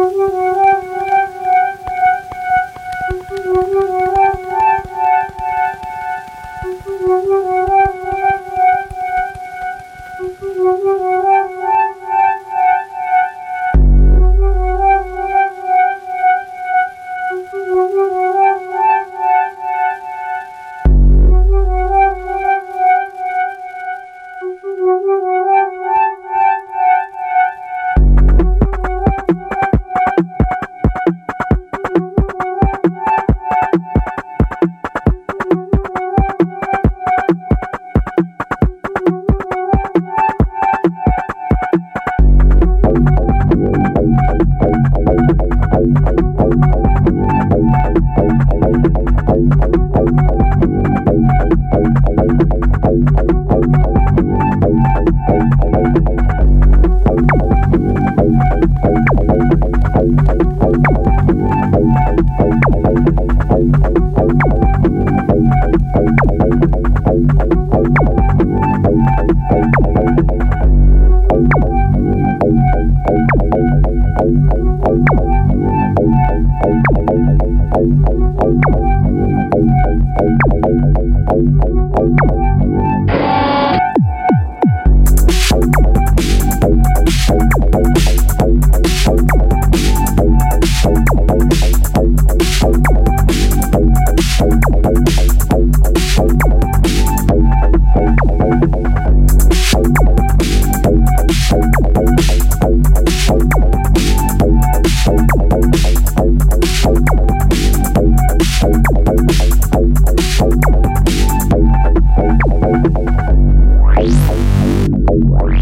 nhớ nhớ nhớ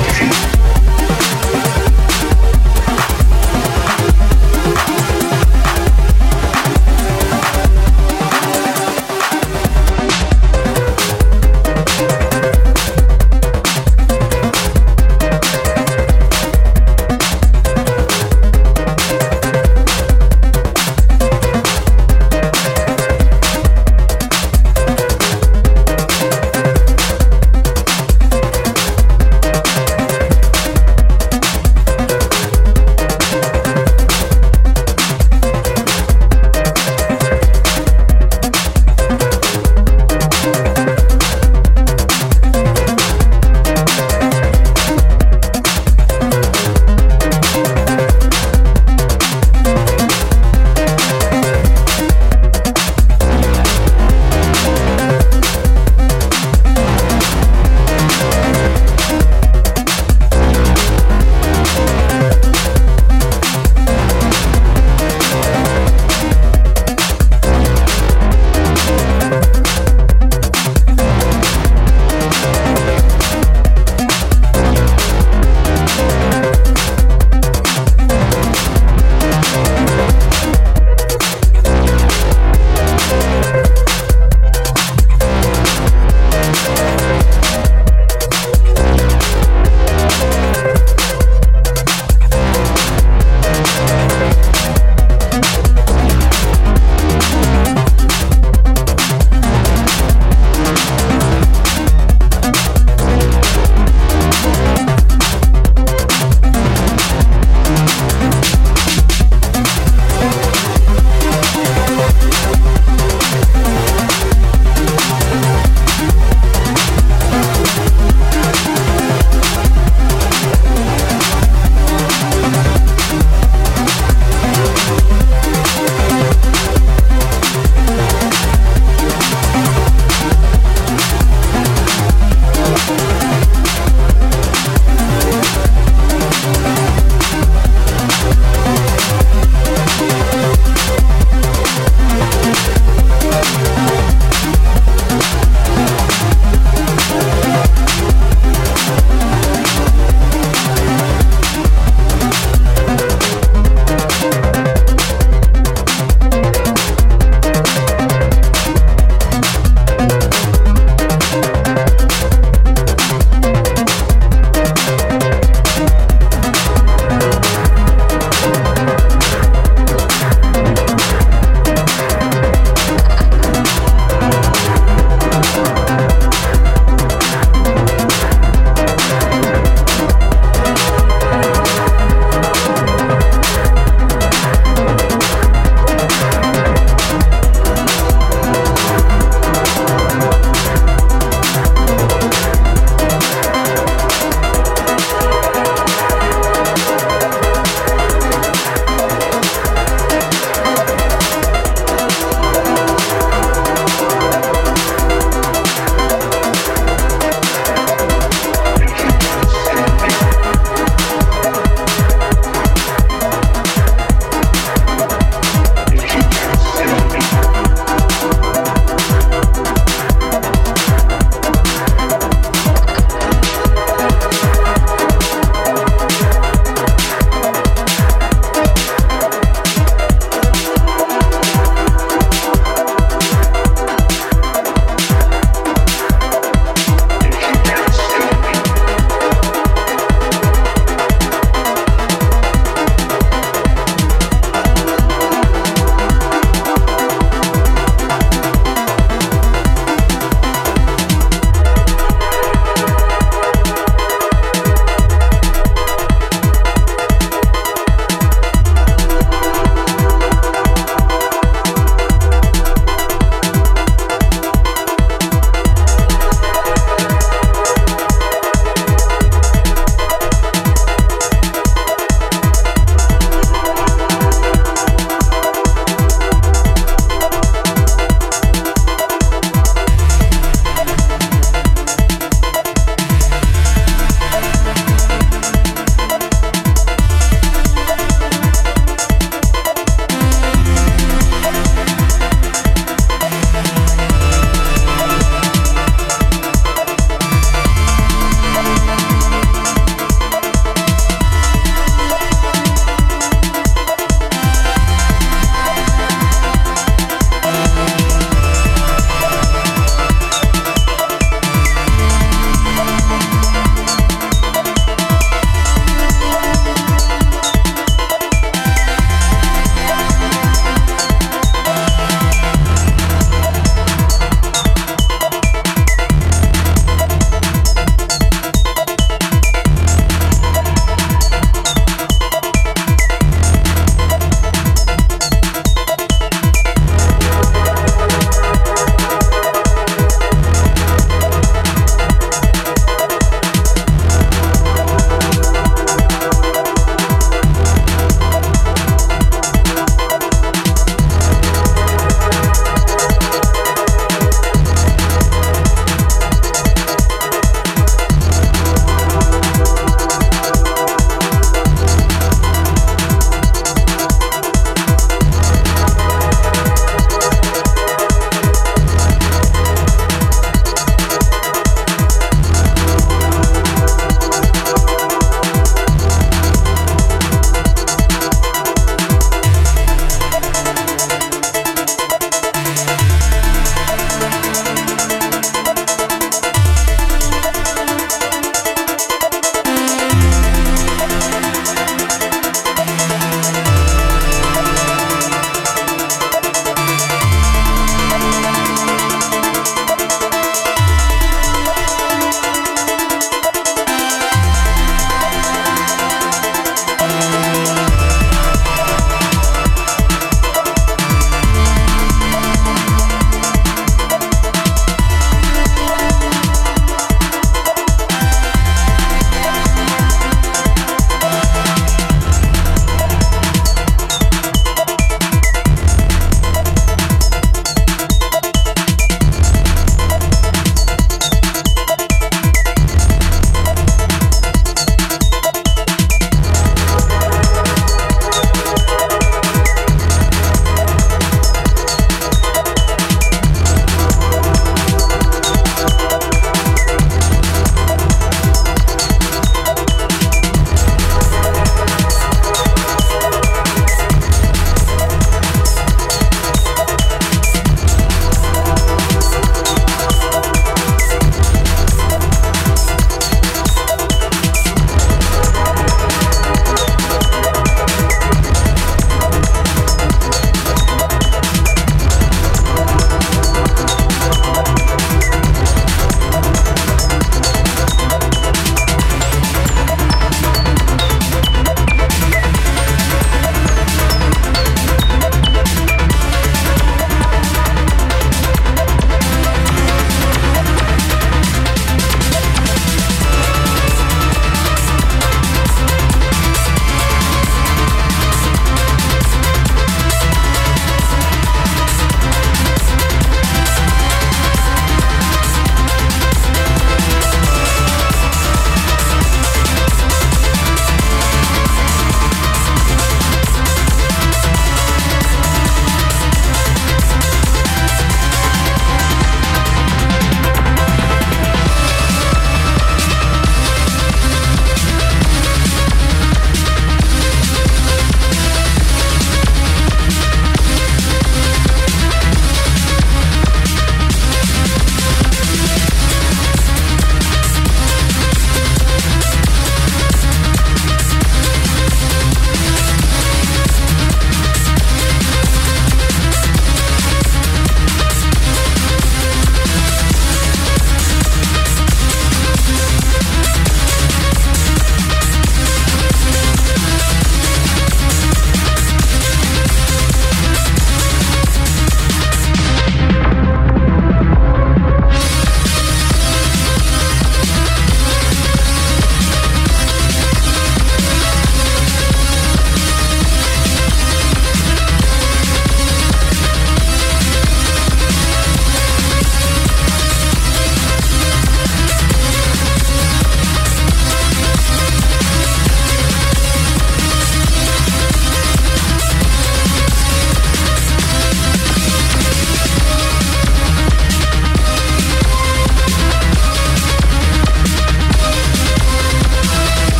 Thank.